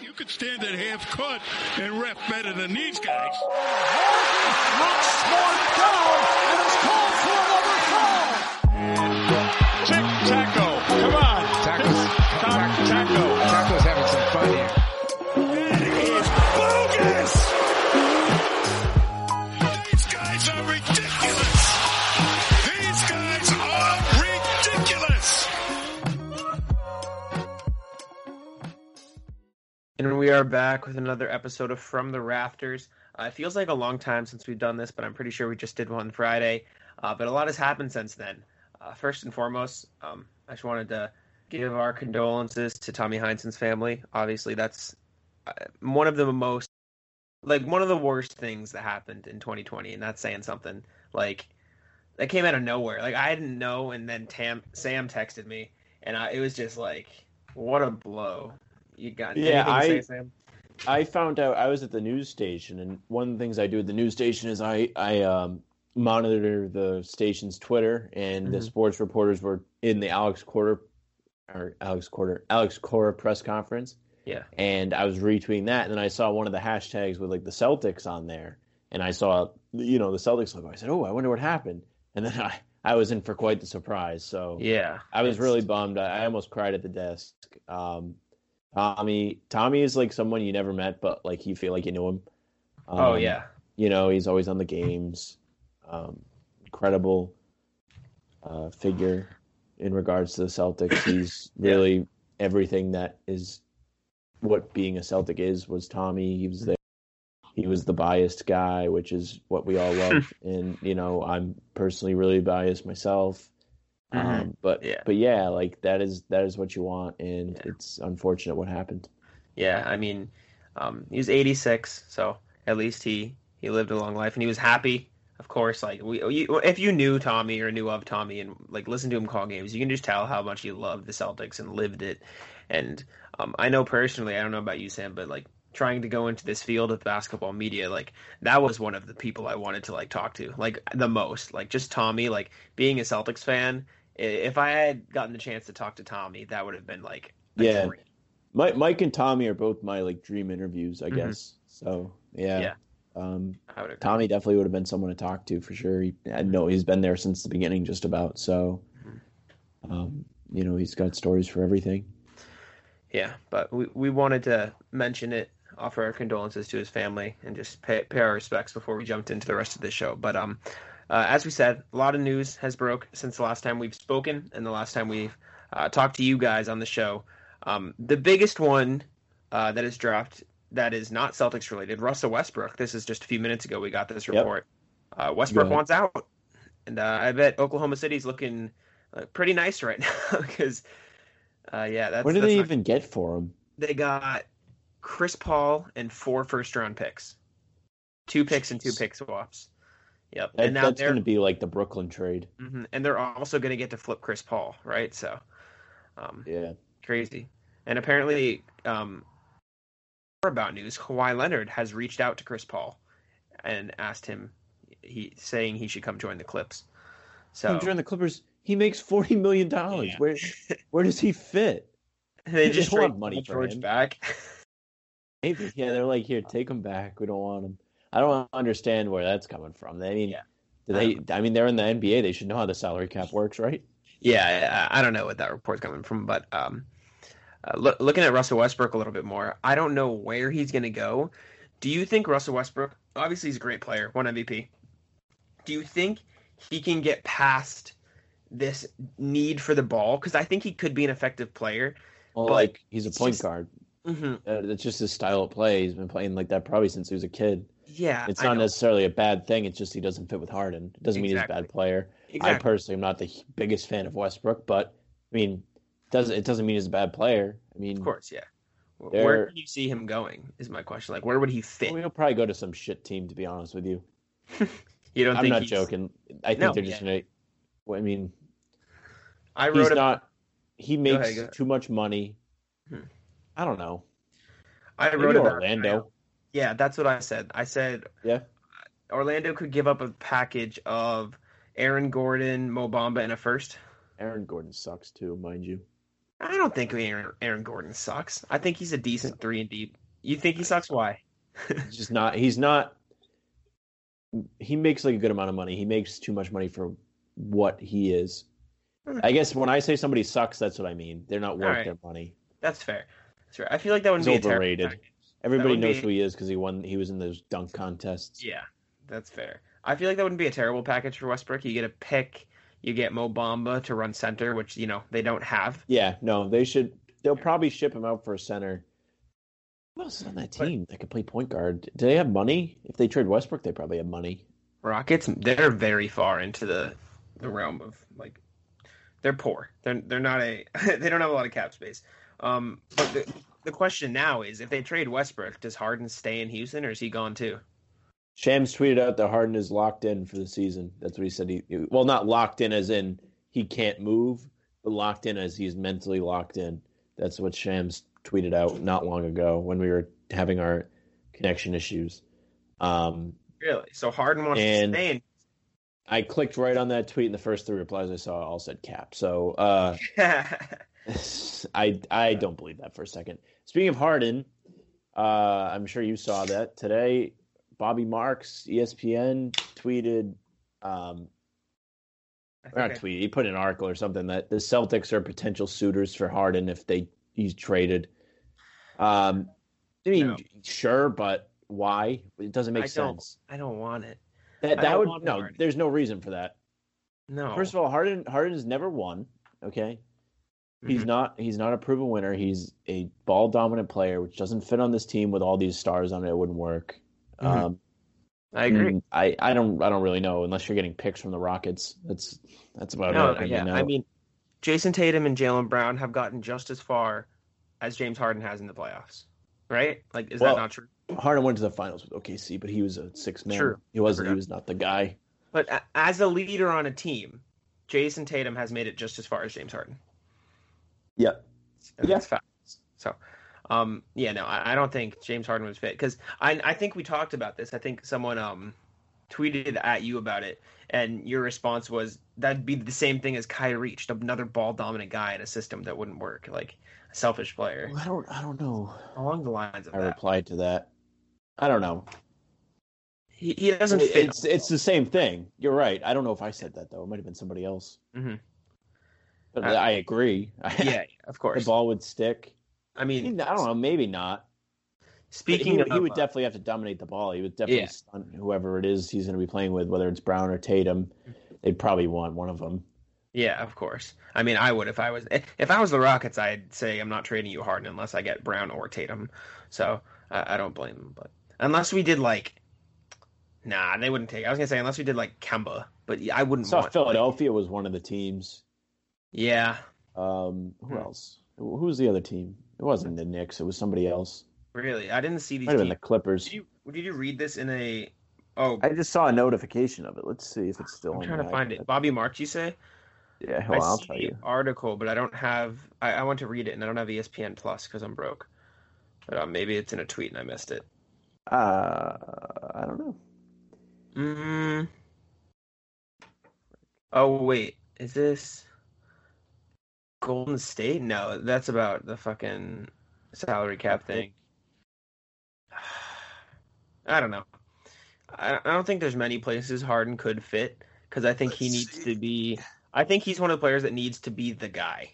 You could stand at half court and ref better than these guys. Down and called we are back with another episode of From the Rafters. Uh, it feels like a long time since we've done this, but I'm pretty sure we just did one Friday. Uh, but a lot has happened since then. Uh, first and foremost, um, I just wanted to give our condolences to Tommy Heinsohn's family. Obviously, that's uh, one of the most, like, one of the worst things that happened in 2020, and that's saying something. Like, that came out of nowhere. Like, I didn't know, and then Tam, Sam texted me, and I, it was just like, what a blow. You got Yeah, to say, I- Sam? I found out I was at the news station, and one of the things I do at the news station is I I um, monitor the station's Twitter, and the Mhm. sports reporters were in the Alex Cora or Alex Cora Alex Cora press conference, Yeah. and I was retweeting that, and then I saw one of the hashtags with like the Celtics on there, and I saw you know the Celtics logo. I said, "Oh, I wonder what happened," and then I I was in for quite the surprise. So Yeah, I was really bummed. I, I almost cried at the desk. Um, Tommy, Tommy is like someone you never met, but like you feel like you know him. Um, Oh yeah, you know he's always on the games. Um, incredible uh, figure in regards to the Celtics. He's really everything that is what being a Celtic is. Was Tommy? He was there. He was the biased guy, which is what we all love. and you know, I'm personally really biased myself. Mhm. Um, but Yeah. but yeah, like that is that is what you want, and Yeah. it's unfortunate what happened. yeah. I mean, um, he was 86, so at least he he lived a long life, and he was happy. Of course, like we, you, if you knew Tommy or knew of Tommy and like listened to him call games, you can just tell how much he loved the Celtics and lived it. And um, I know personally, I don't know about you, Sam, but like trying to go into this field of basketball media, like that was one of the people I wanted to like talk to, like the most, like just Tommy, like being a Celtics fan. If I had gotten the chance to talk to Tommy, that would have been like Yeah. dream. Mike, Mike and Tommy are both my like dream interviews, I Mhm. guess. So yeah, Yeah. Um. Tommy definitely would have been someone to talk to for sure. He, I know he's been there since the beginning, just about. So, Mm-hmm. um, you know, he's got stories for everything. Yeah, but we, we wanted to mention it, offer our condolences to his family, and just pay, pay our respects before we jumped into the rest of the show. But um, uh, as we said, a lot of news has broke since the last time we've spoken and the last time we've uh, talked to you guys on the show. Um, the biggest one uh, that is dropped that is not Celtics related, Russell Westbrook. This is just a few minutes ago we got this Yep. report. Uh, Westbrook wants out, and uh, I bet Oklahoma City's looking uh, pretty nice right now because. Uh, yeah, that's what did that's they not- even get for him? they got Chris Paul and four first round picks, two picks and two pick swaps. Yep, That, and now that's going to be like the Brooklyn trade. mhm, and they're also going to get to flip Chris Paul, right? So, um, Yeah. crazy. And apparently, um, more about news, Kawhi Leonard has reached out to Chris Paul and asked him, he saying he should come join the Clips. So During the Clippers, he makes forty million dollars. Yeah. Where where does he fit? they they just don't money for George him. back. Maybe. Yeah, they're like, here, take him back. We don't want him. I don't understand where that's coming from. I mean, Yeah. do they? I mean, they're in the NBA. They should know how the salary cap works, right? Yeah, I I don't know what that report's coming from, but um, uh, loo- looking at Russell Westbrook a little bit more, I don't know where he's going to go. Do you think Russell Westbrook? Obviously, he's a great player, one MVP. Do you think he can get past this need for the ball? Because I think he could be an effective player. Well, But like he's a point just- guard. Mm-hmm. Uh, that's just his style of play. He's been playing like that probably since he was a kid. Yeah, It's not necessarily a bad thing. It's just he doesn't fit with Harden. It doesn't mean he's a bad player. I personally am not the biggest fan of Westbrook, but I mean, doesn't it doesn't mean he's a bad player. I mean, Of course, yeah. Where do you see him going? Is my question. Like, where would he fit? he'll probably go to some shit team. To be honest with you, You don't I'm think not he's- joking. I think No, they're just yeah. gonna. well, I mean, I he's wrote not. He makes ahead, go ahead. too much money. Hmm. I don't know. I Maybe wrote about Orlando. Yeah, that's what I said. I said Yeah. Orlando could give up a package of Aaron Gordon, Mo Bamba, and a first. Aaron Gordon sucks too, mind you. I don't think Aaron, Aaron Gordon sucks. I think he's a decent three and deep. You think he sucks? Why? He's just not. He's not. He makes like a good amount of money. He makes too much money for what he is. Hmm. I guess when I say somebody sucks, that's what I mean. They're not worth right. their money. That's fair. That's fair. I feel like that wouldn't He's be a terrible overrated. Everybody knows be- who he is because he won. He was in those dunk contests. Yeah, that's fair. I feel like that wouldn't be a terrible package for Westbrook. You get a pick, you get Mo Bamba to run center, which you know they don't have. Yeah, no, they should. They'll probably ship him out for a center. Who else is on that team that could play point guard? Do they have money? If they trade Westbrook, they probably have money. Rockets, they're very far into the the realm of like they're poor. They're they're not a they don't have a lot of cap space. Um, but the the question now is if they trade Westbrook, does Harden stay in Houston or is he gone too? Shams tweeted out that Harden is locked in for the season. That's what he said. He well, not locked in as in he can't move, but locked in as he's mentally locked in. That's what Shams tweeted out not long ago when we were having our connection issues. Um, Really? So Harden wants to stay in. I clicked right on that tweet, and the first three replies I saw all said cap. So uh, I I don't believe that for a second. Speaking of Harden, uh, I'm sure you saw that today. Bobby Marks, ESPN, tweeted, um, or not tweeted, he put an article or something that the Celtics are potential suitors for Harden if they he's traded. Um, I mean, No. sure, but why? It doesn't make I don't- sense. I don't want it. That that would no. Harden. There's no reason for that. No. First of all, Harden Harden has never won. Okay, He's Mhm. not. He's not a proven winner. He's a ball dominant player, which doesn't fit on this team with all these stars on it. It wouldn't work. Mhm. Um, I agree. I, I don't. I don't really know unless you're getting picks from the Rockets. That's that's about No, it. I yeah. mean, I mean, Jayson Tatum and Jaylen Brown have gotten just as far as James Harden has in the playoffs, right? Like, is Well, that not true? Harden went to the finals with OKC, but he was a six man. True. He wasn't. He was not the guy. But as a leader on a team, Jayson Tatum has made it just as far as James Harden. Yep. And Yeah. That's facts. So, um, yeah, no, I, I don't think James Harden was fit because I, I think we talked about this. I think someone um tweeted at you about it, and your response was that'd be the same thing as Kyrie, just another ball dominant guy in a system that wouldn't work, like a selfish player. I don't. I don't know. Along the lines of I that, replied to that. I don't know. he, he doesn't fit. It's it's the same thing. You're right. I don't know if I said that though. It might have been somebody else. Mhm. But Uh, I agree. yeah, of course. the ball would stick. I mean, I don't know. Maybe not. Speaking he, of, he would uh, definitely have to dominate the ball. He would definitely Yeah. stun whoever it is he's going to be playing with, whether it's Brown or Tatum. They'd probably want one of them. Yeah, of course. I mean, I would if I was if I was the Rockets. I'd say I'm not trading you Harden unless I get Brown or Tatum. So I I don't blame them. But unless we did like, nah, they wouldn't take. I was gonna say unless we did like Kemba, but I I wouldn't saw want. Philadelphia was one of the teams. Yeah, Um, who Hmm. else? Who was the other team? It wasn't the Knicks. It was somebody else. really, I didn't see these. Might have been the Teams. Clippers. Did you did you read this in a? Oh, I just saw a notification of it. Let's see if it's still. I'm on trying to find it. Bobby Marks, you say? Yeah, hold I I'll see tell the you. article, but I don't have. I, I want to read it, and I don't have ESPN Plus because I'm broke. But uh, maybe it's in a tweet and I missed it. Uh, I don't know. Mm. Oh wait, is this Golden State? No, that's about the fucking salary cap thing. I don't know. I, I don't think there's many places Harden could fit because I think he Let's needs see. to be. I think he's one of the players that needs to be the guy,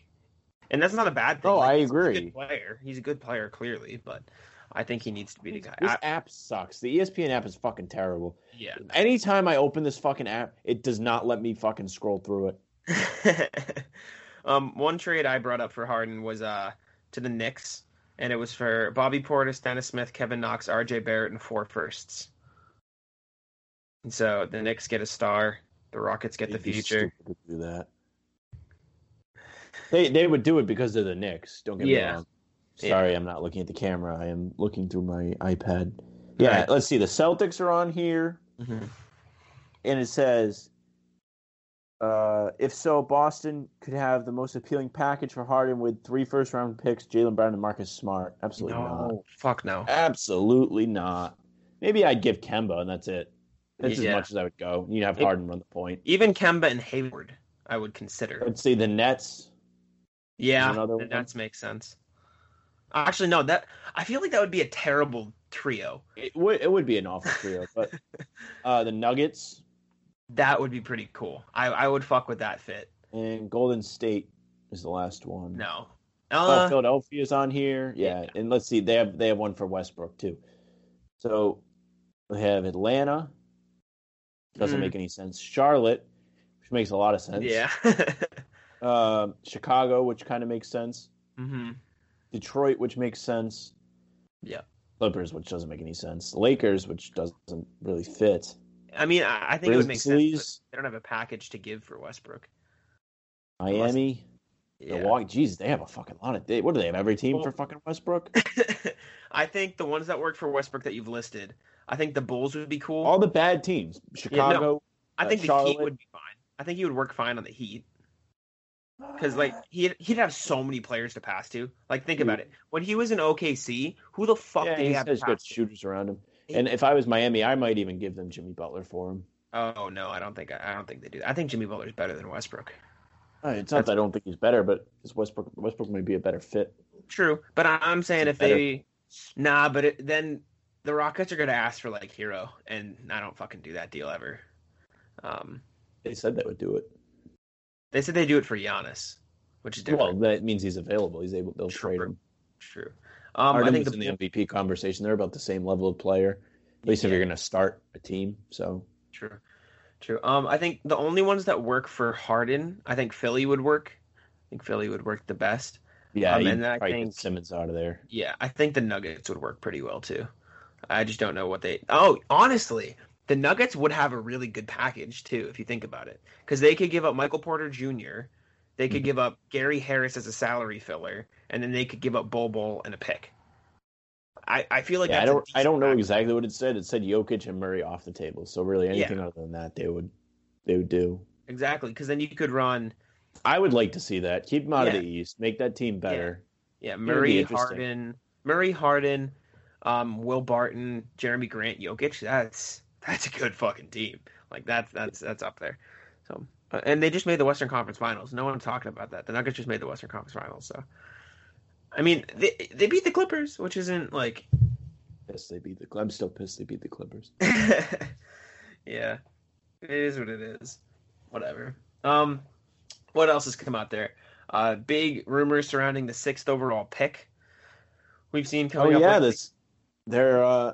and that's not a bad thing. Oh, I he's a agree. good player. He's a good player, clearly, but I think he needs to be the guy. This I- app sucks. The ESPN app is fucking terrible. yeah. Anytime I open this fucking app, it does not let me fucking scroll through it. um, one trade I brought up for Harden was uh to the Knicks, and it was for Bobby Portis, Dennis Smith, Kevin Knox, R.J. Barrett, and four firsts. And so the Knicks get a star, the Rockets get the It'd be future. do that. They they would do it because they're the Knicks. Don't get me wrong. Sorry, I'm not looking at the camera. I am looking through my iPad. Yeah, Right. Mm-hmm. let's see. The Celtics are on here, and it says, uh, "If so, Boston could have the most appealing package for Harden with three first round picks, Jaylen Brown and Marcus Smart. Absolutely not. No, fuck no. Absolutely not. Maybe I'd give Kemba, and that's it. That's Yeah. as much as I would go. You'd have It- Harden run the point. Even Kemba and Hayward, I would consider. I'd say the Nets. Yeah, the one. Nets makes sense. Actually, no. That I feel like that would be a terrible trio. It would it would be an awful trio, but uh, the Nuggets That would be pretty cool. I I would fuck with that fit. and Golden State is the last one. No. Oh, Uh, Philadelphia's on here. Yeah. yeah. and let's see, they have they have one for Westbrook too. So we have Atlanta. Doesn't Mm. make any sense. Charlotte, which makes a lot of sense. yeah. Um, Chicago, which kind of makes sense. hmm Detroit, which makes sense. Yeah. Clippers, which doesn't make any sense. Lakers, which doesn't really fit. I mean, I, I think it would make sense. They don't have a package to give for Westbrook. Miami, Yeah. Milwaukee. Jeez, they have a fucking lot of. They, what do they have? Every team Well- for fucking Westbrook? I think the ones that work for Westbrook that you've listed, I think the Bulls would be cool. All the bad teams. Chicago. I uh, think the Heat would be fine. I think he would work fine on the Heat because like he'd he'd have so many players to pass to. Like think about it. When he was in OKC, who the fuck yeah, did he he's have has good shooters around him. And if I was Miami, I might even give them Jimmy Butler for him. Oh no, I don't think I don't think they do. that. I think Jimmy Butler's better than Westbrook. Uh, It's not that I don't think he's better, but Westbrook Westbrook may be a better fit. True, but I- I'm saying if Better. they nah, but it, then the Rockets are gonna ask for like Herro, and I don't fucking do that deal ever. Um, They said they would do it. they said they do it for Giannis, which is different. Well, that means he's available. He's able. They'll True. trade him. True. Um, I think was the, in the MVP conversation. They're about the same level of player. At least if you're going to start a team. So True. True. Um, I think the only ones that work for Harden, I think Philly would work. I think Philly would work the best. yeah, Um, and I think- Simmons out of there. Yeah, I think the Nuggets would work pretty well too. I just don't know what they. Oh, honestly, the Nuggets would have a really good package too, if you think about it, because they could give up Michael Porter Jr., they could Mhm. give up Gary Harris as a salary filler, and then they could give up Bol Bol and a pick. I, I feel like yeah, I don't. I don't know package. exactly what it said. It said Jokic and Murray off the table. So really, anything other than that, they would they would do. exactly because then you could run I would like to see that. Keep them out Yeah. of the East. Make that team better. Yeah, be Murray interesting. Harden, Murray Harden, um, Will Barton, Jerami Grant, Jokic. That's that's a good fucking team. Like that's that's that's up there. So and they just made the Western Conference Finals. No one's talking about that. The Nuggets just made the Western Conference Finals. So I mean, they they beat the Clippers, which isn't like Pissed they beat the. I'm still pissed they beat the Clippers. yeah, it is what it is. Whatever. Um, what else has come out there? Uh, big rumors surrounding the sixth overall pick. We've seen coming up. Oh, yeah, lately. this there uh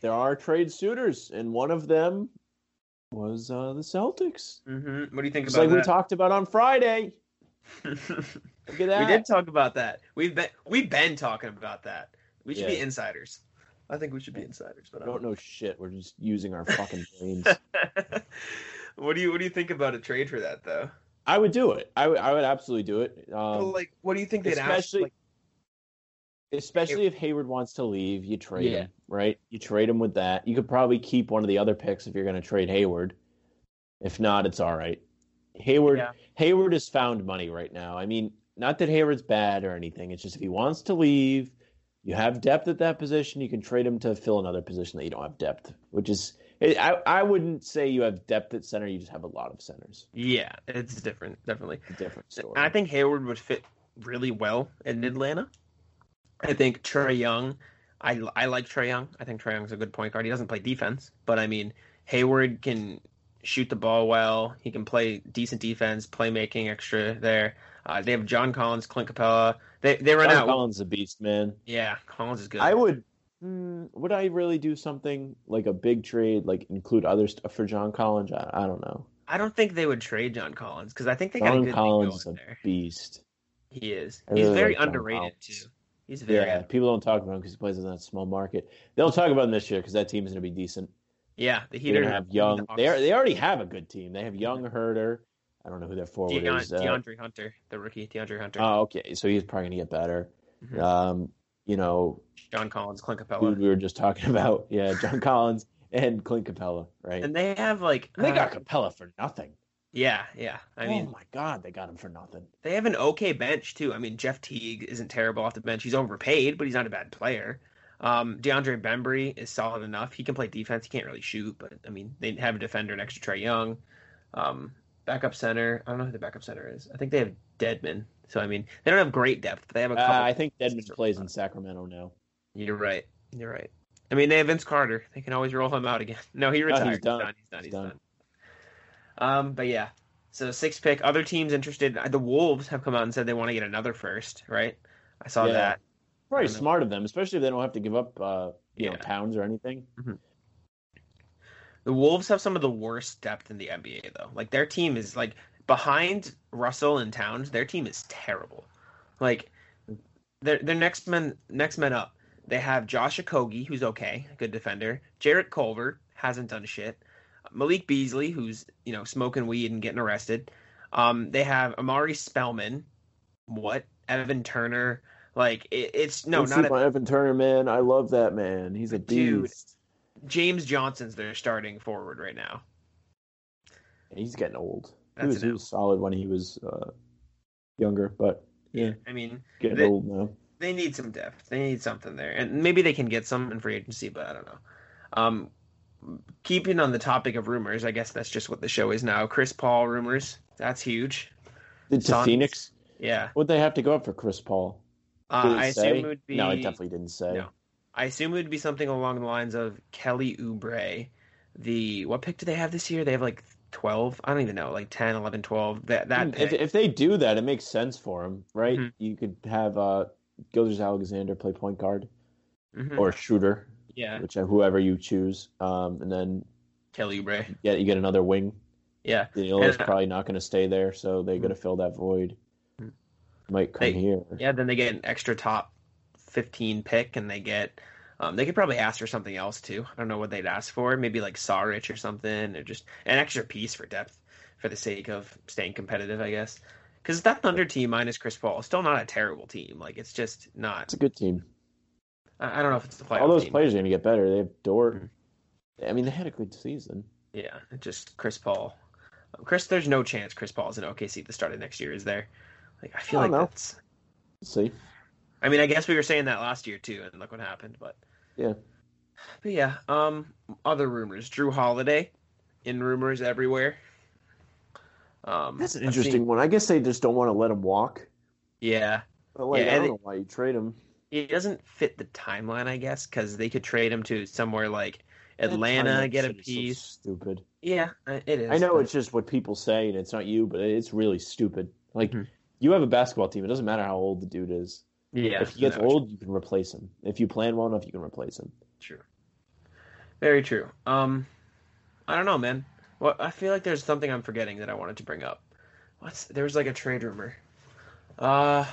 there are trade suitors, and one of them was uh the Celtics. hmm What do you think Just about like we talked about on Friday. we Look at that. We did talk about that. We've been we've been talking about that. We should be insiders. I think we should be insiders, but I don't know shit. We're just using our fucking brains. what do you what do you think about a trade for that though? I would do it. I would. I would absolutely do it. well, Um, like, what do you think they'd ask? Like, especially if Hayward wants to leave, you trade Yeah. him, right? You trade him with that. You could probably keep one of the other picks if you're going to trade Hayward. If not, it's all right. Hayward. Yeah. Hayward has found money right now. I mean, not that Hayward's bad or anything. It's just if he wants to leave, you have depth at that position. You can trade him to fill another position that you don't have depth, which is. I, I wouldn't say you have depth at center. You just have a lot of centers. yeah, it's different, definitely. A different story. I think Hayward would fit really well in Atlanta. I think Trae Young, I, I like Trae Young. I think Trae Young's a good point guard. He doesn't play defense, but I mean, Hayward can shoot the ball well. He can play decent defense, playmaking extra there. Uh, they have John Collins, Clint Capela. They they run John out. Collins is a beast, man. Yeah, Collins is good. I would. Hmm, would I really do something like a big trade, like include other stuff for John Collins? I, I don't know. I don't think they would trade John Collins because I think they got a good Collins thing is a there. beast. He is. I He's really very like underrated too. He's very. Yeah, people don't talk about him because he plays in that small market. They'll talk about him this year because that team is going to be decent. Yeah, the Heat are have young. Hawks. They are, they already have a good team. They have young Herder. I don't know who their forward Deon- is. Uh, DeAndre Hunter, the rookie DeAndre Hunter, oh, okay. So he's probably going to get better. Mhm. Um, you know, John Collins, Clint Capela, we were just talking about. Yeah, John Collins and Clint Capela, right? and they have like they got uh, Capela for nothing. Yeah, yeah. I mean, oh my god, they got him for nothing. they have an okay bench too. I mean, Jeff Teague isn't terrible off the bench. He's overpaid, but he's not a bad player. Um, DeAndre Bembry is solid enough. He can play defense. He can't really shoot, but I mean, they have a defender next to Trae Young. Um, backup center. I don't know who the backup center is. I think they have Dedmon. So I mean, they don't have great depth. But they have a Uh, couple. I think Dedmon plays in Sacramento now. You're right. You're right. I mean, they have Vince Carter. They can always roll him out again. No, he retired. Oh, he's done. He's done. He's done. He's He's done. done. Um, but yeah. So six pick. Other teams interested. The Wolves have come out and said they want to get another first. Right. I saw Yeah. that. Probably smart of them, especially if they don't have to give up, uh, you know, Yeah. towns or anything. The Wolves have some of the worst depth in the NBA though. Like their team is like behind Russell and Towns. Their team is terrible. Like their their next men next men up. They have Josh Okogie, who's okay, good defender. Jarrett Culver hasn't done shit. Malik Beasley, who's you know smoking weed and getting arrested. Um, they have Omari Spellman. What Evan Turner? Like it, it's no not a, on Evan Turner, man. I love that man. He's a Dude. beast. James Johnson's their starting forward right now. He's getting old. He was, he was solid when he was uh, younger, but yeah, I mean, getting They- old now. they need some depth. They need something there, and maybe they can get some in free agency, but I don't know. Um, keeping on the topic of rumors, I guess that's just what the show is now. Chris Paul rumors. That's huge. To. Phoenix? Yeah. Would they have to go up for Chris Paul? Uh, I say? assume it would be. No, it definitely didn't say. No. I assume it would be something along the lines of Kelly Oubre. The what pick do they have this year? They have like twelve. I don't even know, like 10, 11, 12. That that Hmm, if, if they do that, it makes sense for him, right? Mhm. You could have uh, Gilgeous-Alexander play point guard Mhm. or shooter, yeah, which whoever you choose, um, and then Kelly Oubre. yeah, you get another wing. Yeah, Danilo's And- probably not going to stay there, so they got to fill that void. Mhm. Might come They- here. Yeah, then they get an extra top 15 pick and they get um, they could probably ask for something else too. I don't know what they'd ask for. Maybe like Saric or something or just an extra piece for depth for the sake of staying competitive, I guess. Cuz that Thunder team minus Chris Paul is still not a terrible team. Like it's just not It's a good team. I I don't know if it's the playoff All those team. players are going to get better. They have Dort. Mhm. I mean, they had a good season. Yeah, just Chris Paul. Chris there's no chance Chris Paul's in OKC at the start of next year, is there? Like I feel I like know. that's We'll see. I mean, I guess we were saying that last year too, and look what happened. But Yeah. but yeah. Um, other rumors: Jrue Holiday in rumors everywhere. Um, That's an interesting seen- one. I guess they just don't want to let him walk. yeah, But like, Yeah, I don't and know why you trade him. He doesn't fit the timeline, I guess, because they could trade him to somewhere like Atlanta, get a is so piece. stupid. yeah, uh, it is. I know but- it's just what people say, and it's not you, but it's really stupid. Like Mhm. you have a basketball team; it doesn't matter how old the dude is. yeah. if he gets no, old, you can replace him. If you plan well enough, you can replace him. True. Very true. Um, I don't know, man. Well, I feel like there's something I'm forgetting that I wanted to bring up. What's there was like a trade rumor. Uh,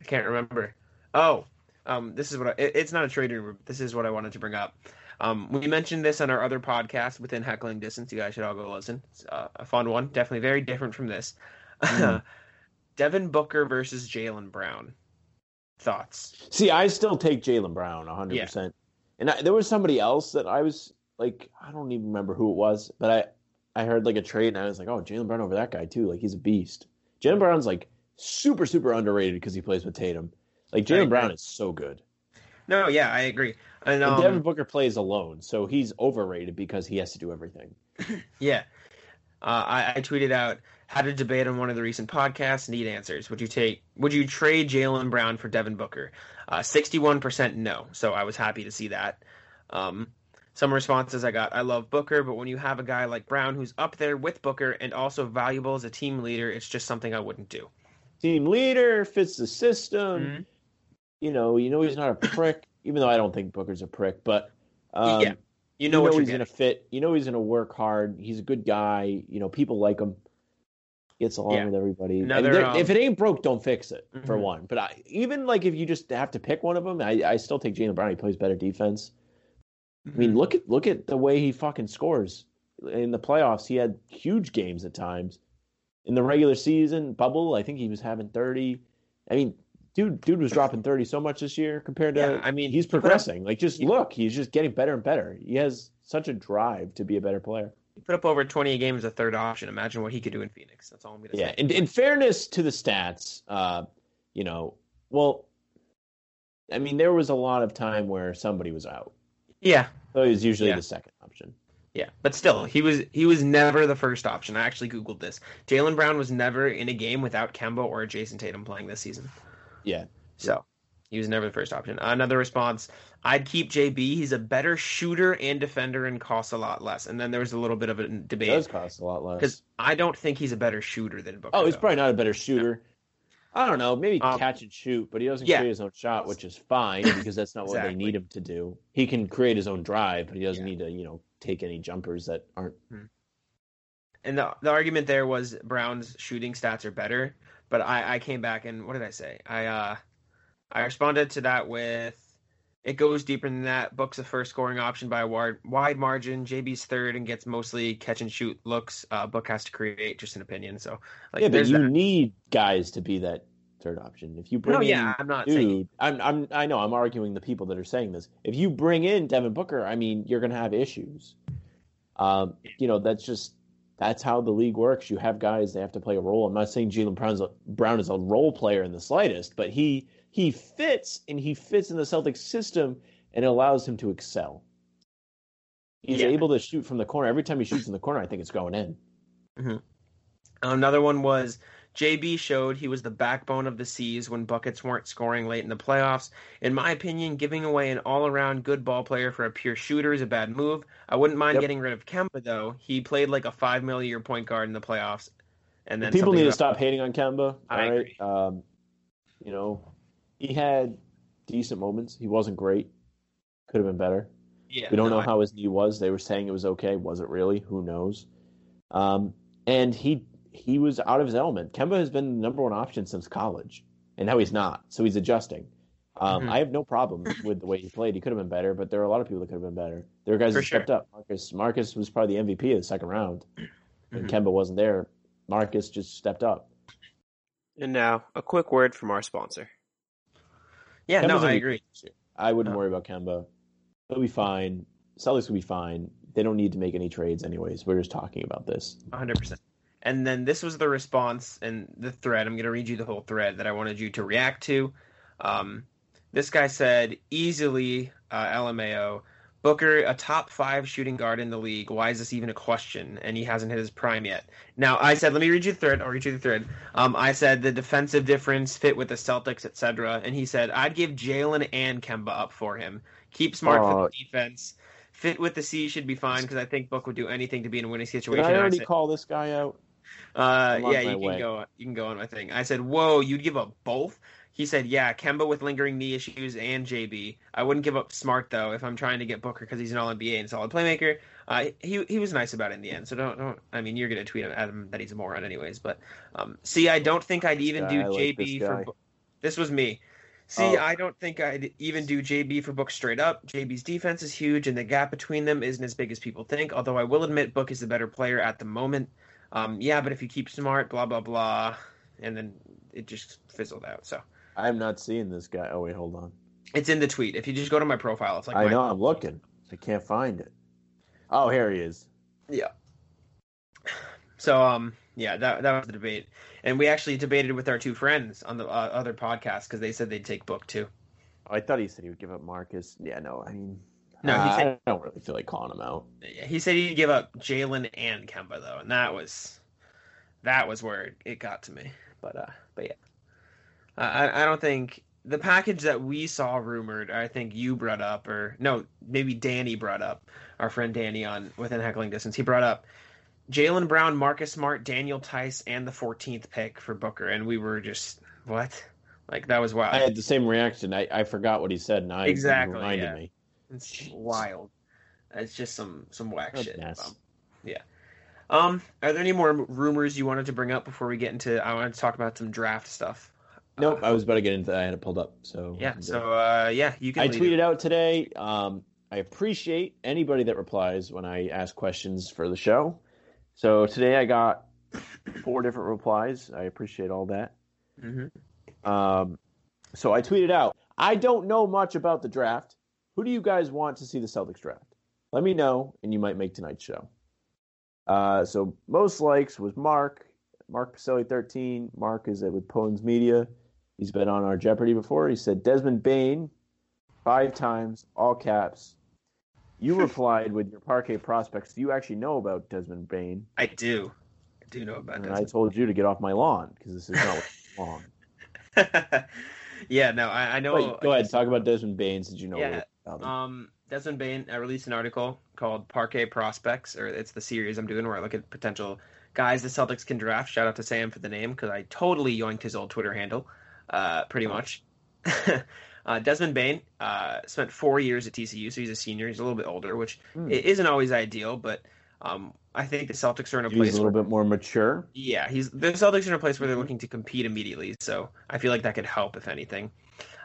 I can't remember. Oh, um, this is what I, it, it's not a trade rumor. But this is what I wanted to bring up. Um, we mentioned this on our other podcast within heckling distance. You guys should all go listen. It's uh, a fun one. Definitely very different from this. Mm. Devin Booker versus Jaylen Brown. Thoughts? See, I still take Jaylen Brown hundred Yeah. percent. And I, there was somebody else that I was like, I don't even remember who it was, but I, I heard like a trade, and I was like, oh, Jaylen Brown over that guy too. Like he's a beast. Jaylen Brown's like super, super underrated because he plays with Tatum. Like Jaylen. Brown is so good. No, yeah, I agree. And, And um, Devin Booker plays alone, so he's overrated because he has to do everything. Yeah. Uh, I, I tweeted out had a debate on one of the recent podcasts. Need answers. Would you take? Would you trade Jaylen Brown for Devin Booker? Uh, Sixty-one percent no. So I was happy to see that. Um, some responses I got. I love Booker, but when you have a guy like Brown who's up there with Booker and also valuable as a team leader, it's just something I wouldn't do. Team leader fits the system. Mhm. You know, you know he's not a prick, even though I don't think Booker's a prick. But um, Yeah, You know what you're he's gonna fit. You know he's gonna work hard. He's a good guy. You know people like him. Gets along Yeah. with everybody. Another, um, if it ain't broke, don't fix it. For Mhm. one, but I, even like if you just have to pick one of them, I, I still take Jaylen Brown. He plays better defense. I Mm-hmm. mean, look at look at the way he fucking scores in the playoffs. He had huge games at times. In the regular season bubble, I think he was having thirty. I mean, dude, dude was dropping thirty so much this year compared to. Yeah, I mean, he's he put up- progressing. like, just look, he's just getting better and better. He has such a drive to be a better player. He put up over 20 games as a third option. Imagine what he could do in Phoenix. That's all I'm gonna Yeah, say. Yeah, in, in fairness to the stats, uh, you know, well, I mean, there was a lot of time where somebody was out, yeah, so he was usually Yeah. the second option. Yeah, but still, he was he was never the first option. I actually googled this. Jaylen Brown was never in a game without Kemba or Jayson Tatum playing this season. Yeah. So he was never the first option. Another response: I'd keep JB. He's a better shooter and defender and costs a lot less. And then there was a little bit of a It debate does cost a lot less. because I don't think he's a better shooter than Booker. Oh, he's though. probably not a better shooter. I don't know. Maybe Um, catch and shoot, but he doesn't yeah. create his own shot, which is fine because that's not what they need him to do. He can create his own drive, but he doesn't Yeah. need to, you know, take any jumpers that aren't. And the the argument there was Brown's shooting stats are better, but I I came back and what did I say? I uh I responded to that with it goes deeper than that. Book's a first scoring option by a wide, wide margin. JB's third and gets mostly catch and shoot looks. Uh, Book has to create, just an opinion. So, like, yeah, but you that. need guys to be that third option. If you bring No, in, yeah, I'm not dude, saying. I'm, I'm, I know, I'm arguing the people that are saying this. If you bring in Devin Booker, I mean, you're going to have issues. Um, you know, that's just that's how the league works. You have guys; they have to play a role. I'm not saying Jaylen Brown's a, Brown is a role player in the slightest, but he he fits and he fits in the Celtics system, and it allows him to excel. He's Yeah. able to shoot from the corner. Every time he shoots in the corner, I think it's going in. Mm-hmm. Another one was JB showed he was the backbone of the C's when buckets weren't scoring late in the playoffs. In my opinion, giving away an all-around good ball player for a pure shooter is a bad move. I wouldn't mind Yep. getting rid of Kemba though. He played like a five million year point guard in the playoffs, and then people need to stop hating on Kemba. I all right, agree. um, you know, he had decent moments. He wasn't great. Could have been better. Yeah, We don't no, know I- how his knee was. They were saying it was okay. Was it really? Who knows? Um, and he he was out of his element. Kemba has been the number one option since college, and now he's not. So he's adjusting. Um, Mhm. I have no problem with the way he played. He could have been better, but there are a lot of people that could have been better. There are guys For that stepped up. Marcus Marcus was probably the MVP of the second round. When Mhm. Kemba wasn't there, Marcus just stepped up. And now, a quick word from our sponsor. Yeah, no, Kemba's gonna I agree. great this year. I wouldn't No. worry about Kemba. He'll be fine. Celtics will be fine. They don't need to make any trades anyways. We're just talking about this. 100%. And then this was the response and the thread. I'm going to read you the whole thread that I wanted you to react to. Um, this guy said, easily, uh, LMAO, Booker, a top five shooting guard in the league. Why is this even a question? And he hasn't hit his prime yet. Now, I said, let me read you the thread. I'll read you the thread. Um, I said the defensive difference fit with the Celtics, etc. And he said, I'd give Jaylen and Kemba up for him. Keep smart Oh. for the defense. Fit with the C should be fine because I think Book would do anything to be in a winning Did situation. I And I already said- call this guy out? Uh, yeah, you can way. go. You can go on my thing. I said, "Whoa, you'd give up both?" He said, "Yeah, Kemba with lingering knee issues and JB. I wouldn't give up Smart though if I'm trying to get Booker because he's an All NBA and solid playmaker." Uh, he he was nice about it in the end. So don't don't. I mean, you're gonna tweet at him that he's a moron anyways. But um, see, I don't think I'd even do like JB this for. This was me. See, Oh. I don't think I'd even do JB for Book straight up. JB's defense is huge, and the gap between them isn't as big as people think. Although I will admit, Book is the better player at the moment. Um, yeah, but if you keep smart, blah blah blah, and then it just fizzled out. So I'm not seeing this guy. Oh wait, hold on. it's in the tweet. If you just go to my profile, it's like I know. I'm looking. I can't find it. Oh, here he is. Yeah. So um yeah that that was the debate, and we actually debated with our two friends on the uh, other podcast because they said they'd take Book too. Oh, I thought he said he would give up Marcus. Yeah, no. I mean, No, he uh, said- I don't really feel like calling him out. He said he'd give up Jaylen and Kemba though, and that was that was where it, got to me. But uh, but yeah, I I- I don't think the package that we saw rumored. I think you brought up, or no, maybe Danny brought up. Our friend Danny on within heckling distance. He brought up Jaylen Brown, Marcus Smart, Daniel Theis, and the 14th pick for Booker, and we were just what? Like that was wild. I had the same reaction. I, I forgot what he said, and I Exactly, reminded yeah. me. It's wild. It's just some some whack shit. Um, yeah. Um, are there any more rumors you wanted to bring up before we get into? I wanted to talk about some draft stuff. Nope, Uh, I was about to get into that. I had it pulled up. So yeah. So uh, yeah, you can. I tweeted it. out today. Um, I appreciate anybody that replies when I ask questions for the show. So today I got four different replies. I appreciate all that. Mhm. Um, so I tweeted out, I don't know much about the draft. Who do you guys want to see the Celtics draft? Let me know, and you might make tonight's show. Uh, so most likes was Mark, Mark Pacelli 13. Mark is with Pones Media. He's been on our Jeopardy before. He said Desmond Bane, five times, all caps. you replied with your parquet prospects. Do you actually know about Desmond Bane? I do. I do know about And I told you to get off my lawn because this is not lawn. yeah, no, I, I know. Wait, go ahead, talk about Desmond Bane since you know Yeah, Um, Desmond Bane I released an article called Parquet Prospects, or it's the series I'm doing where I look at potential guys the Celtics can draft. Shout out to Sam for the name because I totally yoinked his old Twitter handle, uh, pretty much. uh, Desmond Bane uh, spent four years at TCU, so he's a senior. He's a little bit older, which it isn't always ideal, but um, I think the Celtics are in a He's place a little where, bit more mature. yeah, he's the Celtics are in a place where they're looking to compete immediately, so I feel like that could help if anything.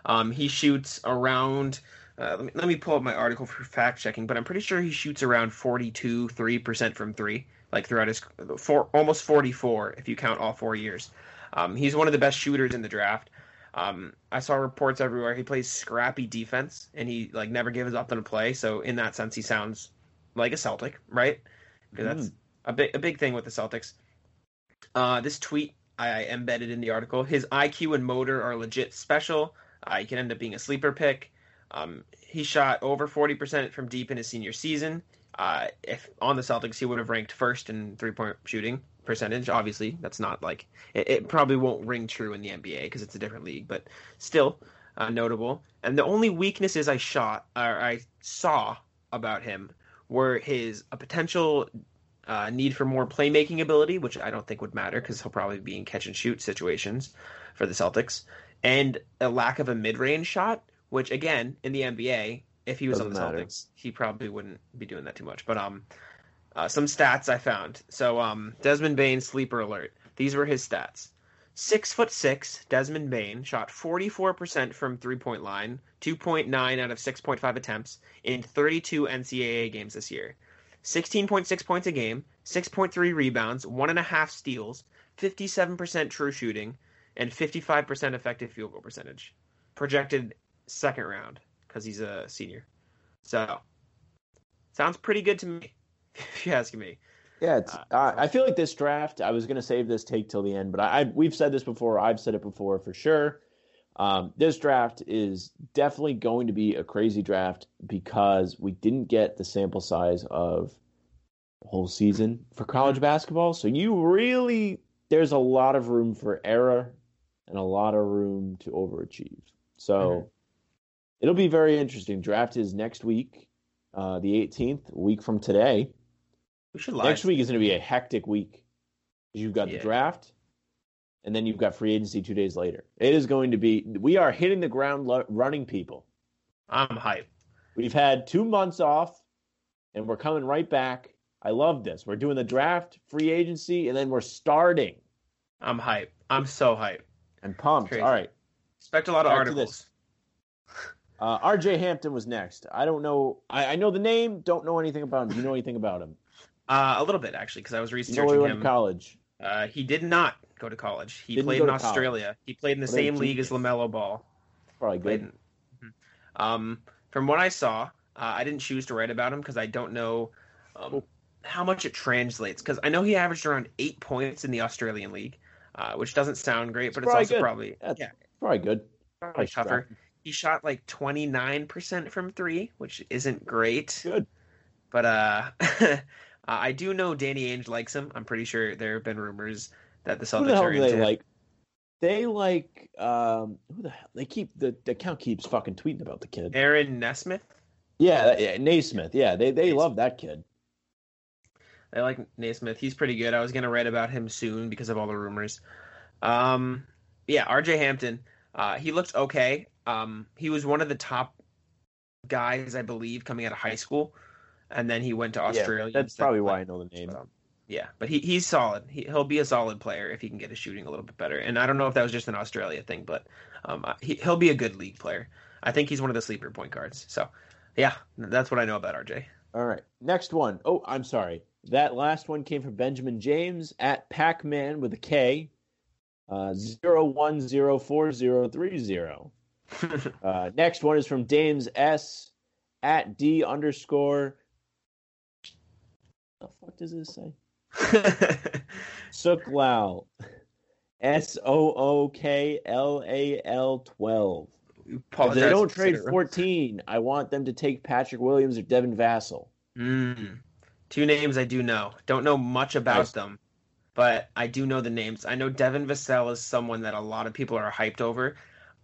Um, he shoots around. Uh, let me let me pull up my article for fact checking, but I'm pretty sure he shoots around 42, three percent from three, like throughout his four, almost 44 if you count all four years. Um, he's one of the best shooters in the draft. Um, I saw reports everywhere. He plays scrappy defense, and he like never gives up on a play. So in that sense, he sounds like a Celtic, right? Because that's a big a big thing with the Celtics. Uh, this tweet I embedded in the article. His IQ and motor are legit special. Uh, he can end up being a sleeper pick. Um, he shot over 40% from deep in his senior season. Uh, if on the Celtics, he would have ranked first in three point shooting percentage. Obviously, that's not like it, it probably won't ring true in the NBA because it's a different league, but still uh, notable. And the only weaknesses I shot or I saw about him were his a potential uh, need for more playmaking ability, which I don't think would matter because he'll probably be in catch and shoot situations for the Celtics, and a lack of a mid range shot, which again in the NBA, if he was on the Doesn't matter. Celtics, he probably wouldn't be doing that too much. But um, uh, some stats I found. So um, Desmond Bane sleeper alert. These were his stats. Six foot six, Desmond Bane shot 44% from three point line, 2.9 out of 6.5 attempts in 32 NCAA games this year. 16.6 points a game, 6.3 rebounds, one and a half steals, 57% true shooting, and 55% effective field goal percentage. Projected second round because he's a senior. So, sounds pretty good to me, if you ask me. Yeah, it's, Uh, uh, I feel like this draft. I was going to save this take till the end, but I, I we've said this before. I've said it before for sure. Um, this draft is definitely going to be a crazy draft because we didn't get the sample size of the whole season for college basketball. So you really there's a lot of room for error and a lot of room to overachieve. So Mhm. It'll be very interesting. Draft is next week, uh, the 18th, a week from today. We should. Next week is going to be a hectic week. You've got Yeah. the draft, and then you've got free agency two days later. It is going to be. We are hitting the ground lo- running, people. I'm hyped. We've had two months off, and we're coming right back. I love this. We're doing the draft, free agency, and then we're starting. I'm hyped. I'm so hyped. And pumped. All right. Expect a lot of Back articles. Uh, R.J. Hampton was next. I don't know. I, I know the name. Don't know anything about him. Do you know anything about him? Uh, a little bit actually, because I was You know researching he went him. to college. Uh, he did not go to college. He Didn't played in to college. Australia. He played in the What same league as. Lamelo Ball. Probably good. in- Mhm. Um, from what I saw, uh, I didn't choose to write about him because I don't know um, how much it translates. Because I know he averaged around eight points in the Australian league, uh, which doesn't sound great, but it's also good. probably That's yeah, Probably good. probably Probably tougher. He shot like twenty nine percent from three, which isn't great. Good. But uh, I do know Danny Ainge likes him. I'm pretty sure there have been rumors that the Who the Celtics hell are into. they like? They like um who the hell? They keep the, the account keeps fucking tweeting about the kid. Aaron Nesmith. Yeah, yeah, Naismith. Yeah, they they Naismith. love that kid. I like Naismith. He's pretty good. I was gonna write about him soon because of all the rumors. Um, yeah, R.J. Hampton. Uh, he looked okay. Um, he was one of the top guys, I believe, coming out of high school, and then he went to Australia. Yeah, that's probably why I know the name. Um, yeah, but he, he's solid. He, he'll be a solid player if he can get his shooting a little bit better. And I don't know if that was just an Australia thing, but um, he, he'll be a good league player. I think he's one of the sleeper point guards. So, yeah, that's what I know about RJ. All right, next one. Oh, I'm sorry. That last one came from Benjamin James at Pac-Man with a K, uh, zero one zero four zero three zero. Uh, next one is from Dames S at D underscore. The fuck does this say? Sooklal. S O O K L A L 12. If they don't trade considering- 14, I want them to take Patrick Williams or Devin Vassell. Mm. Two names I do know. Don't know much about Nice. them, but I do know the names. I know Devin Vassell is someone that a lot of people are hyped over.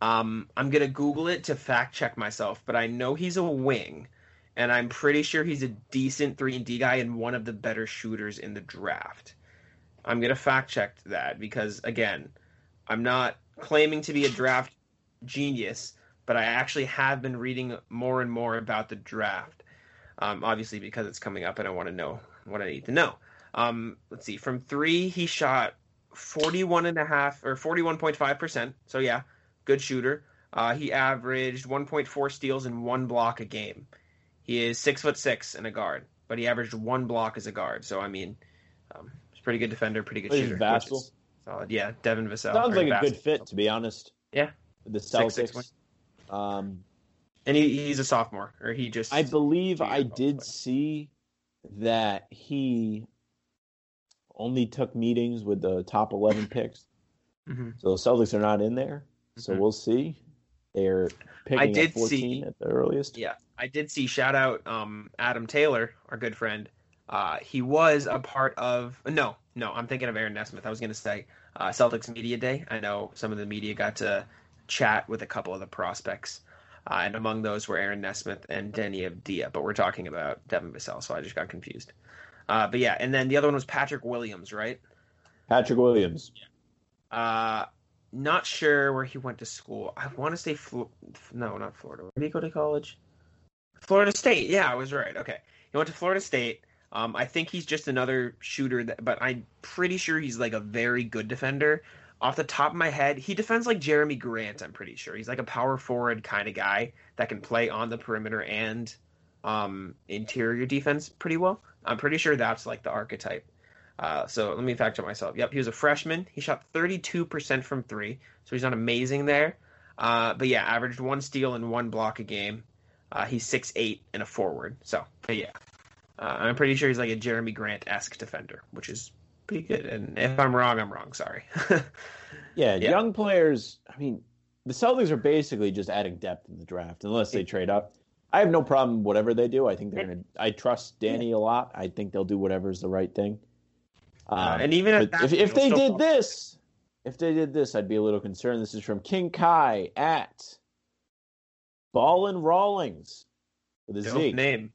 Um, I'm gonna Google it to fact check myself, but I know he's a wing, and I'm pretty sure he's a decent three and D guy and one of the better shooters in the draft. I'm gonna fact check that because again, I'm not claiming to be a draft genius, but I actually have been reading more and more about the draft. Um, obviously, because it's coming up and I want to know what I need to know. Um, let's see. From three, he shot 41 and a half or 41.5%. So, yeah, good shooter. Uh, he averaged 1.4 steals and one block a game. He is six foot six and a guard, but he averaged one block as a guard. So, I mean, um, he's a pretty good defender, pretty good shooter. Vassell? Solid. Yeah, Devin Vassell. Sounds like a good fit, to be honest. Yeah. The Six, six, Celtics. Um, And he, he's a sophomore, or he just. I believe I did but- see that he only took meetings with the top 11 picks. Mhm. So the Celtics are not in there. So Mhm. we'll see. They're picking did at 14 see- at the earliest. Yeah, I did see shout out um, Adam Taylor, our good friend. Uh, he was a part of no, no, I'm thinking of Aaron Nesmith. I was going to say uh, Celtics Media Day. I know some of the media got to chat with a couple of the prospects, uh, and among those were Aaron Nesmith and Deni Avdija. But we're talking about Devin Vassell, so I just got confused. Uh, but yeah, and then the other one was Patrick Williams, right? Patrick Williams. Uh, not sure where he went to school. I want to say Flo- no, not Florida. Where did he go to college? Florida State. Yeah, I was right. Okay, he went to Florida State. Um, I think he's just another shooter, that, but I'm pretty sure he's like a very good defender. Off the top of my head, he defends like Jerami Grant. I'm pretty sure he's like a power forward kind of guy that can play on the perimeter and um, interior defense pretty well. I'm pretty sure that's like the archetype. Uh, so let me fact check myself. Yep, he was a freshman. He shot 32% from three, so he's not amazing there. Uh, but yeah, averaged one steal and one block a game. Uh, he's six eight and a forward. So, but yeah, uh, I'm pretty sure he's like a Jerami Grant esque defender, which is pretty good. And if I'm wrong, I'm wrong. Sorry. Yeah, Yeah. young players. I mean, the Celtics are basically just adding depth in the draft, unless they trade up. I have no problem whatever they do. I think they're gonna. I trust Danny a lot. I think they'll do whatever is the right thing. Uh, Um, and even at that, if, if they'll they did this, if they did this, I'd be a little concerned. This is from King Kai at Ball and Rawlings with a dope Z. name.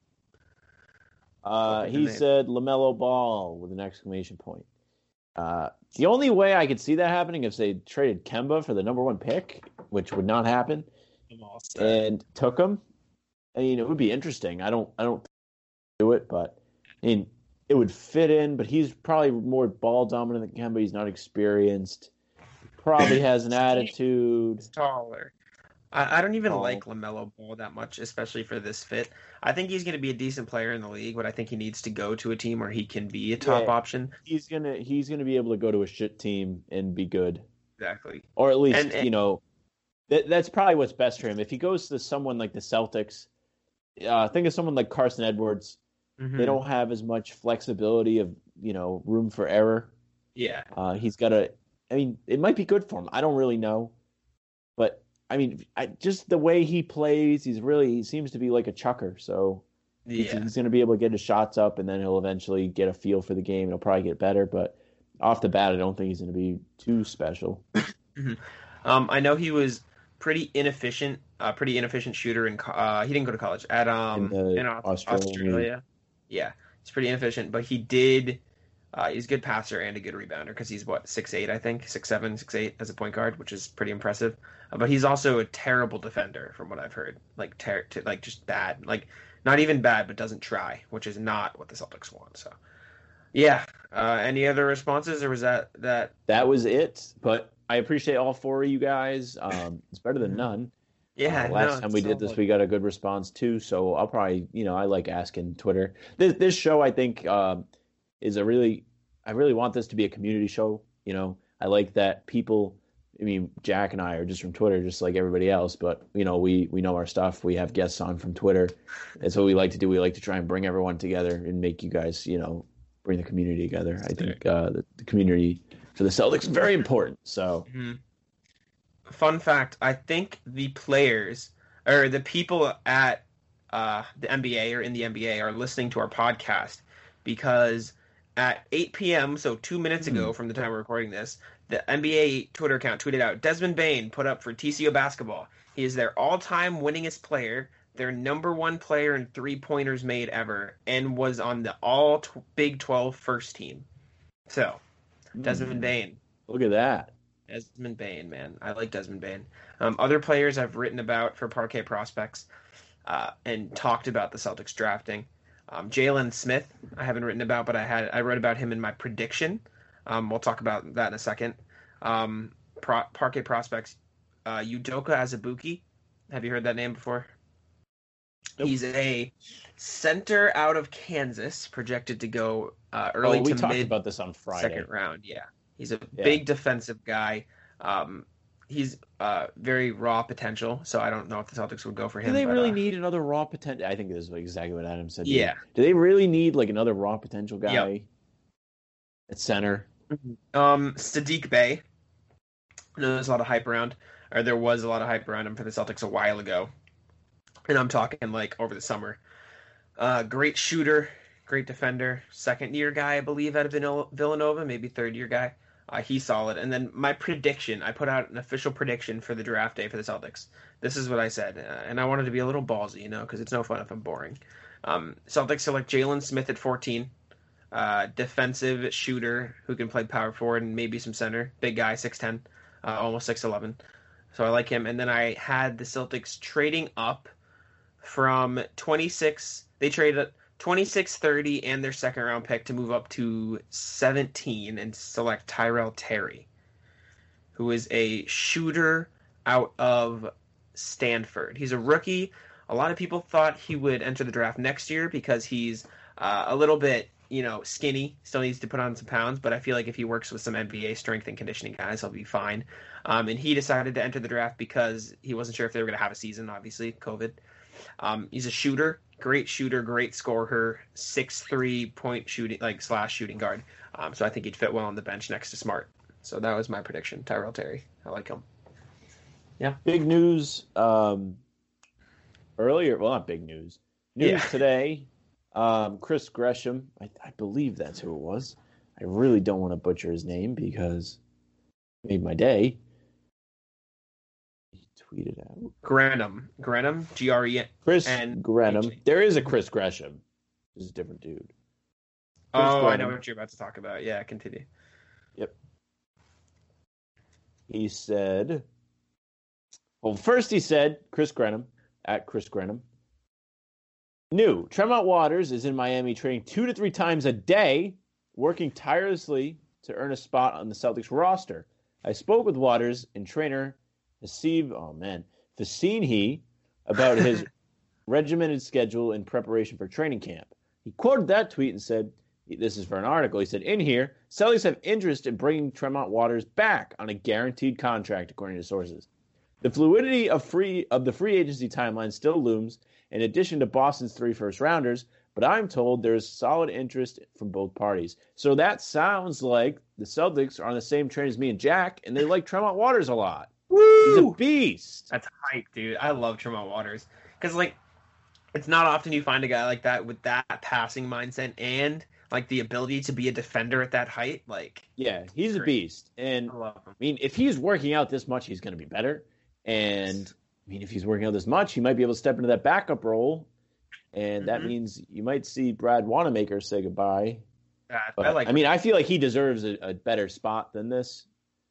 Uh, he name. said LaMelo Ball with an exclamation point. Uh, the only way I could see that happening is they traded Kemba for the number one pick, which would not happen, and took him. I mean, it would be interesting. I don't, I don't do it, but I mean, it would fit in. But he's probably more ball dominant than Kemba. He's not experienced. Probably has an attitude. He's taller. I, I don't even Tall. like LaMelo Ball that much, especially for this fit. I think he's going to be a decent player in the league, but I think he needs to go to a team where he can be a top Yeah. option. He's gonna, he's gonna be able to go to a shit team and be good. Exactly. or at least And- and- you know that, that's probably what's best for him. If he goes to someone like the Celtics, uh, think of someone like Carsen Edwards. Mhm. They don't have as much flexibility of you know room for error. Yeah. Uh, he's got a. I mean, it might be good for him. I don't really know, but I mean, I, just the way he plays, he's really he seems to be like a chucker. So he's, Yeah. he's going to be able to get his shots up, and then he'll eventually get a feel for the game. He'll probably get better, but off the bat, I don't think he's going to be too special. Um, I know he was pretty inefficient, uh, pretty inefficient shooter in. co- Uh, he didn't go to college at um In the in Aus- Australian Australia. Yeah, he's pretty inefficient, but he did. Uh, he's a good passer and a good rebounder because he's what six eight, I think, six seven, six eight as a point guard, which is pretty impressive. Uh, but he's also a terrible defender, from what I've heard. Like ter- t- like just bad. Like not even bad, but doesn't try, which is not what the Celtics want. So, yeah. Uh, any other responses, or was that that? that was it. But I appreciate all four of you guys. Um, it's better than none. Yeah. Uh, last no, time we it's did this, we got a good response too. So I'll probably, you know, I like asking Twitter. This this show, I think, um, is a really, I really want this to be a community show. You know, I like that people. I mean, Jack and I are just from Twitter, just like everybody else. But you know, we we know our stuff. We have guests on from Twitter. That's what we like to do. We like to try and bring everyone together and make you guys, you know, bring the community together. I think uh, the, the community for the Celtics is very important. So Mhm. Fun fact: I think the players or the people at uh, the NBA or in the NBA are listening to our podcast because at 8 p.m., so two minutes ago from the time we're recording this, the NBA Twitter account tweeted out Desmond Bane put up for TCU basketball. He is their all-time winningest player, their number one player in three pointers made ever, and was on the All t- Big 12 first team. So, Desmond Bane. Look at that. Desmond Bane, man. I like Desmond Bane. Um, other players I've written about for Parquet Prospects uh, and talked about the Celtics drafting. Um, Jalen Smith, I haven't written about, but I had I wrote about him in my prediction. Um, we'll talk about that in a second. Um, Pro- Parquet Prospects, uh, Udoka Azubuike. Have you heard that name before? Nope. He's a center out of Kansas, projected to go uh, early oh, we to talked mid about this on Friday. second round. Yeah, he's a Yeah. big defensive guy. Um, he's uh, very raw potential, so I don't know if the Celtics would go for him. Do they but, really uh, need another raw potential? I think this is exactly what Adam said. Yeah. Do they really need like another raw potential guy Yep. at center? Um, Saddiq Bey. I know there's a lot of hype around, or there was a lot of hype around him for the Celtics a while ago, and I'm talking like over the summer. Uh, great shooter, great defender, second year guy, I believe, out of Villanova, maybe third year guy. Uh, he's solid. And then my prediction, I put out an official prediction for the draft day for the Celtics. This is what I said, uh, and I wanted to be a little ballsy, you know, because it's no fun if I'm boring. Um, Celtics select Jalen Smith at 14, uh, defensive shooter who can play power forward and maybe some center. Big guy, 6'10, uh, almost 6'11. So I like him. And then I had the Celtics trading up from 26. They traded 26 30 and their second round pick to move up to 17 and select Tyrell Terry, who is a shooter out of Stanford. He's a rookie. A lot of people thought he would enter the draft next year because he's uh, a little bit, you know, skinny. Still needs to put on some pounds, but I feel like if he works with some NBA strength and conditioning guys, he'll be fine. Um, and he decided to enter the draft because he wasn't sure if they were going to have a season. Obviously, COVID. Um, he's a shooter, great shooter, great scorer, six three point shooting like slash shooting guard. Um, so I think he'd fit well on the bench next to Smart. So that was my prediction. Tyrell Terry, I like him. Yeah. Big news um, earlier. Well, not big news. News Yeah. today. Um, Chris Gresham. I, I believe that's who it was. I really don't want to butcher his name because it made my day. He tweeted out Grenham, Grenham, G R E. Chris And- Grenham. There is a Chris Gresham. This is a different dude. Oh, I know what you're about to talk about. Yeah, continue. Yep. He said, well, first he said, Chris Grenham, at Chris Grenham. New, Tremont Waters is in Miami training two to three times a day, working tirelessly to earn a spot on the Celtics roster. I spoke with Waters and trainer Hasib, oh man, Fasinhi about his regimented schedule in preparation for training camp. He quoted that tweet and said, this is for an article. He said, in here, Celtics have interest in bringing Tremont Waters back on a guaranteed contract, according to sources. The fluidity of free of the free agency timeline still looms, in addition to Boston's three first rounders, but I'm told there's solid interest from both parties. So that sounds like the Celtics are on the same train as me and Jack, and they like Tremont Waters a lot. He's a beast. That's hype, dude. I love Tremont Waters because like it's not often you find a guy like that with that passing mindset and like the ability to be a defender at that height. Like Yeah, he's a beast. And I love him. I mean, if he's working out this much, he's going to be better. And I mean, if he's working out this much, he might be able to step into that backup role. And that Mhm. means you might see Brad Wanamaker say goodbye. Uh, But, I like. I mean, I feel like he deserves a, a better spot than this.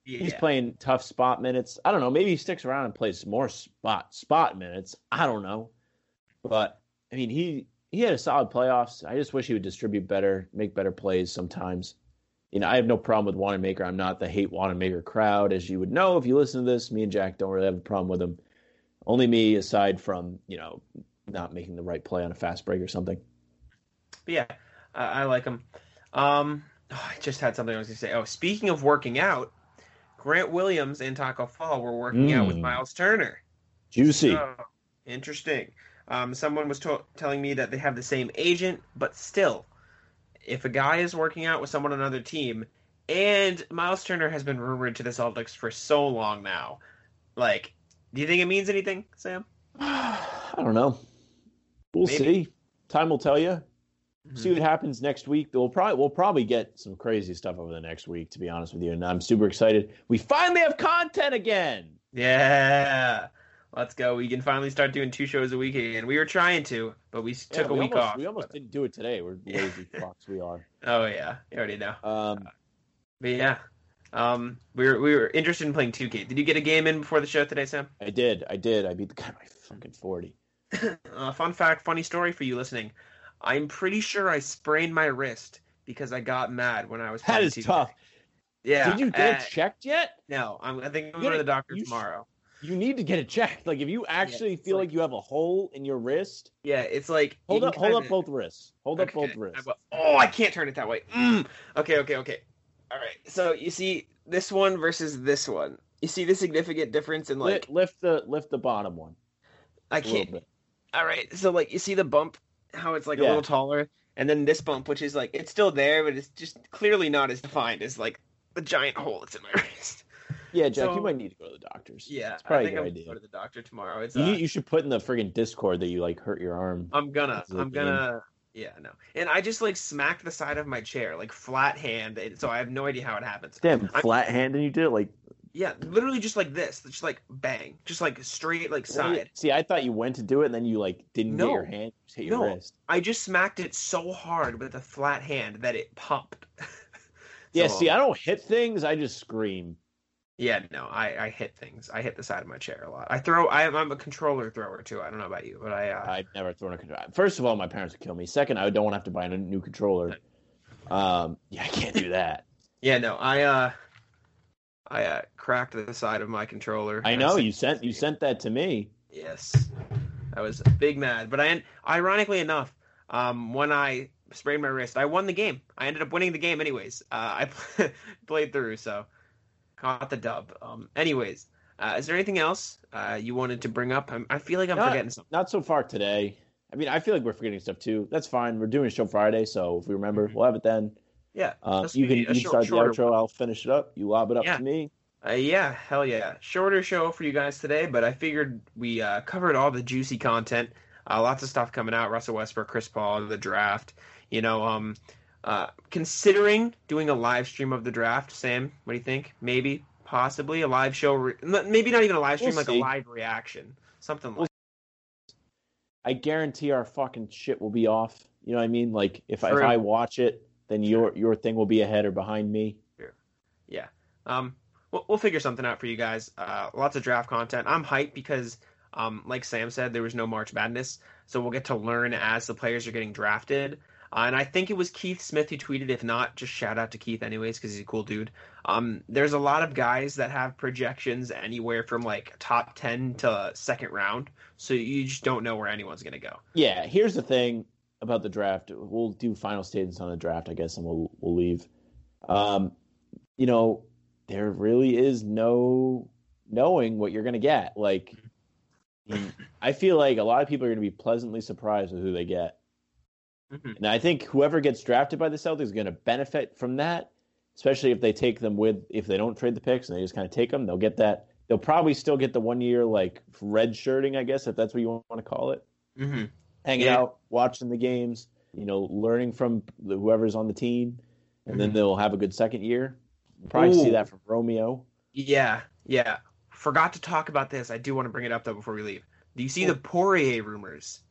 Yeah. He's playing tough spot minutes. I don't know. Maybe he sticks around and plays more spot spot minutes. I don't know. But I mean, he he had a solid playoffs. I just wish he would distribute better, make better plays sometimes. You know, I have no problem with Wanamaker. I'm not the hate Wanamaker crowd, as you would know if you listen to this. Me and Jack don't really have a problem with him. Only me, aside from you know not making the right play on a fast break or something. But yeah, I, I like him. Um, oh, I just had something I was gonna say. Oh, speaking of working out, Grant Williams and Tacko Fall were working out with Mm. Myles Turner. Juicy. Oh, interesting. Um, someone was to- telling me that they have the same agent, but still, if a guy is working out with someone on another team, and Myles Turner has been rumored to the Celtics for so long now, Like, do you think it means anything, Sam? I don't know. We'll Maybe. see. Time will tell you. Mm-hmm. See what happens next week. We'll probably we'll probably get some crazy stuff over the next week. To be honest with you, and I'm super excited. We finally have content again. Yeah. Let's go. We can finally start doing two shows a week again. We were trying to, but we s- Yeah, took a week almost, off. We almost didn't do it today. We're lazy fucks. We are. Oh yeah, you already know. Um, But yeah, um, we were we were interested in playing 2K. Did you get a game in before the show today, Sam? I did. I did. I beat the guy by fucking forty. uh, fun fact, funny story for you listening. I'm pretty sure I sprained my wrist because I got mad when I was. That is 2K. tough. Yeah. Did you get uh, it checked yet? No, I'm, I think I'm going to the doctor you sh- tomorrow. You need to get it checked. Like if you actually it's feel like- like you have a hole in your wrist, Yeah, it's like hold up, hold up both wrists. Hold up both wrists. Oh, I can't turn it that way. Mm. Okay, okay, okay. All right. So you see this one versus this one. You see the significant difference in like Lift, lift the lift the bottom one I can't. All right. So like you see the bump, how it's like a little taller, and then this bump, which is like it's still there, but it's just clearly not as defined as like the giant hole that's in my wrist. Yeah, Jack, So- you might need to go to the doctors. Yeah, it's probably I think a I'm good gonna idea. go to the doctor tomorrow. It's You, uh, you should put in the friggin' Discord that you like hurt your arm. I'm gonna, This is a I'm gonna, yeah, no. And I just like smacked the side of my chair, like flat hand, and so I have no idea how it happens. Damn, I'm- flat hand and you did it like Yeah, literally just like this, just like bang, just like straight like side. See, I thought you went to do it and then you like didn't No. get your hand, just hit your No. wrist. I just smacked it so hard with a flat hand that it popped. Yeah, see, I don't hit things, I just scream. Yeah, no, I, I hit things. I hit the side of my chair a lot. I throw. I, I'm a controller thrower too. I don't know about you, but I. Uh, I've never thrown a controller. First of all, my parents would kill me. Second, I don't want to have to buy a new controller. Um, yeah, I can't do that. yeah, no, I. Uh, I uh, cracked the side of my controller. I know said- you sent you sent that to me. Yes, I was big mad. But I, ironically enough, um, when I sprained my wrist, I won the game. I ended up winning the game anyways. Uh, I played through, so caught the dub. Um, anyways, uh, is there anything else uh, you wanted to bring up? I'm, I feel like I'm Not- forgetting something. Not so far today. I mean, I feel like we're forgetting stuff too. That's fine. We're doing a show Friday, so if we remember, Mhm. we'll have it then. Yeah, Uh, you can you short- start the outro. I'll finish it up. You lob it up Yeah. to me. Uh, yeah, hell yeah. Shorter show for you guys today, but I figured we uh, covered all the juicy content. Uh, lots of stuff coming out. Russell Westbrook, Chris Paul, the draft. You know, um, uh, considering doing a live stream of the draft. Sam, what do you think? Maybe, possibly a live show. Re- maybe not even a live stream, We'll like a live reaction, something We'll like. I guarantee our fucking shit will be off. You know what I mean? Like if, I- if I watch it, then your your thing will be ahead or behind me. Yeah. Um, we'll, we'll figure something out for you guys. Uh, lots of draft content. I'm hyped because, um, like Sam said, there was no March Madness, so we'll get to learn as the players are getting drafted. Uh, and I think it was Keith Smith who tweeted. If not, just shout out to Keith anyways because he's a cool dude. Um, there's a lot of guys that have projections anywhere from like top ten to second round, so you just don't know where anyone's gonna go. Yeah, here's the thing about the draft. We'll do final statements on the draft, I guess, and we'll we'll leave. Um, you know, there really is no knowing what you're gonna get. Like, I feel like a lot of people are gonna be pleasantly surprised with who they get. Mhm. And I think whoever gets drafted by the Celtics is going to benefit from that, especially if they take them with, if they don't trade the picks and they just kind of take them, they'll get that. They'll probably still get the one year, like, red shirting, I guess, if that's what you want to call it. Mm-hmm. Hanging Yeah. out, watching the games, you know, learning from the, whoever's on the team, and then Mhm. they'll have a good second year. Probably see that from Romeo. Yeah, yeah. Forgot to talk about this. I do want to bring it up though before we leave. Do you see the Poirier rumors?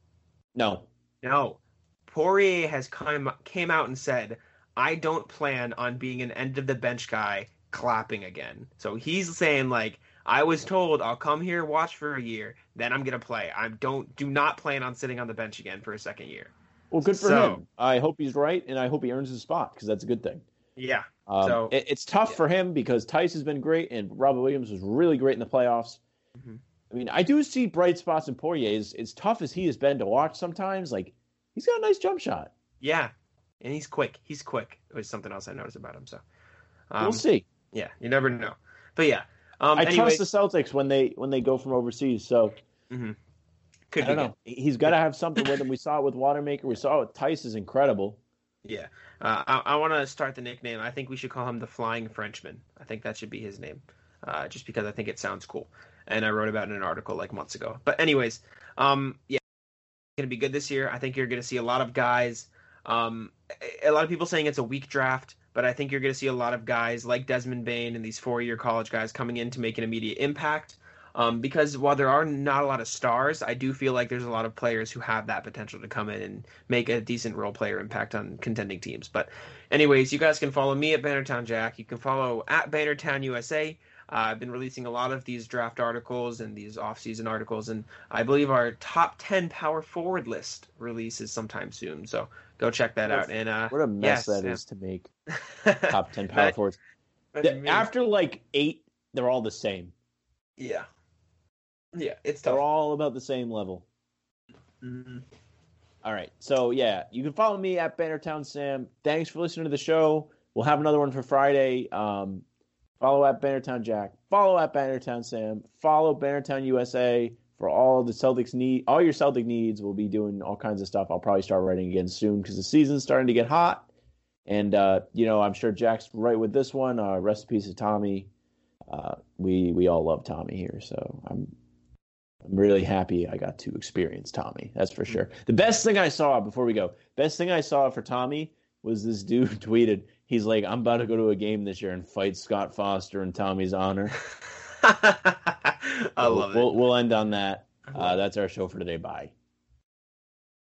No. No. Poirier has come came out and said, "I don't plan on being an end of the bench guy clapping again." So he's saying like, "I was told I'll come here watch for a year, then I'm gonna play. I don't do not plan on sitting on the bench again for a second year." Well, good for So- him. I hope he's right, and I hope he earns his spot because that's a good thing. Yeah. Um, So- it, it's tough yeah. for him because Theis has been great and Robert Williams was really great in the playoffs. Mhm. I mean, I do see bright spots in Poirier. As, as tough as he has been to watch sometimes, like he's got a nice jump shot. Yeah. And he's quick. He's quick. It was something else I noticed about him. So, um, we'll see. Yeah, you never know. But yeah, um, I anyways, trust the Celtics when they when they go from overseas. So could I don't know. He's got to have something with him. We saw it with Wanamaker. We saw it with Theis is incredible. Yeah, uh, I, I want to start the nickname. I think we should call him the Flying Frenchman. I think that should be his name, uh, just because I think it sounds cool. and I wrote about it in an article like months ago. But anyways, um, yeah, going to be good this year. I think you're going to see a lot of guys. Um, a lot of people saying it's a weak draft, but I think you're going to see a lot of guys like Desmond Bane and these four-year college guys coming in to make an immediate impact. Um, because while there are not a lot of stars, I do feel like there's a lot of players who have that potential to come in and make a decent role player impact on contending teams. But, anyways, you guys can follow me at Bannertown Jack. You can follow at Bannertown USA. Uh, I've been releasing a lot of these draft articles and these off-season articles, and I believe our top ten power forward list releases sometime soon. So go check that What a- out. And uh, What a mess yes, that yeah. is to make top ten power That- forwards. The- After like eight, they're all the same. yeah, yeah, it's tough. They're all about the same level. Mhm. All right. So yeah, you can follow me at Bannertown Sam. Thanks for listening to the show. We'll have another one for Friday. Um, follow at Bannertown Jack. Follow at Bannertown Sam. Follow Bannertown USA for all the Celtics need. All your Celtic needs. We'll be doing all kinds of stuff. I'll probably start writing again soon because the season's starting to get hot. And uh, you know, I'm sure Jack's right with this one. Uh, peace to Tommy. Uh, we we all love Tommy here, so I'm I'm really happy I got to experience Tommy. That's for sure. The best thing I saw before we go, best thing I saw for Tommy was this dude tweeted. He's like, I'm about to go to a game this year and fight Scott Foster in Tommy's honor. I love we'll, it. We'll end on that. Uh, that's our show for today. Bye.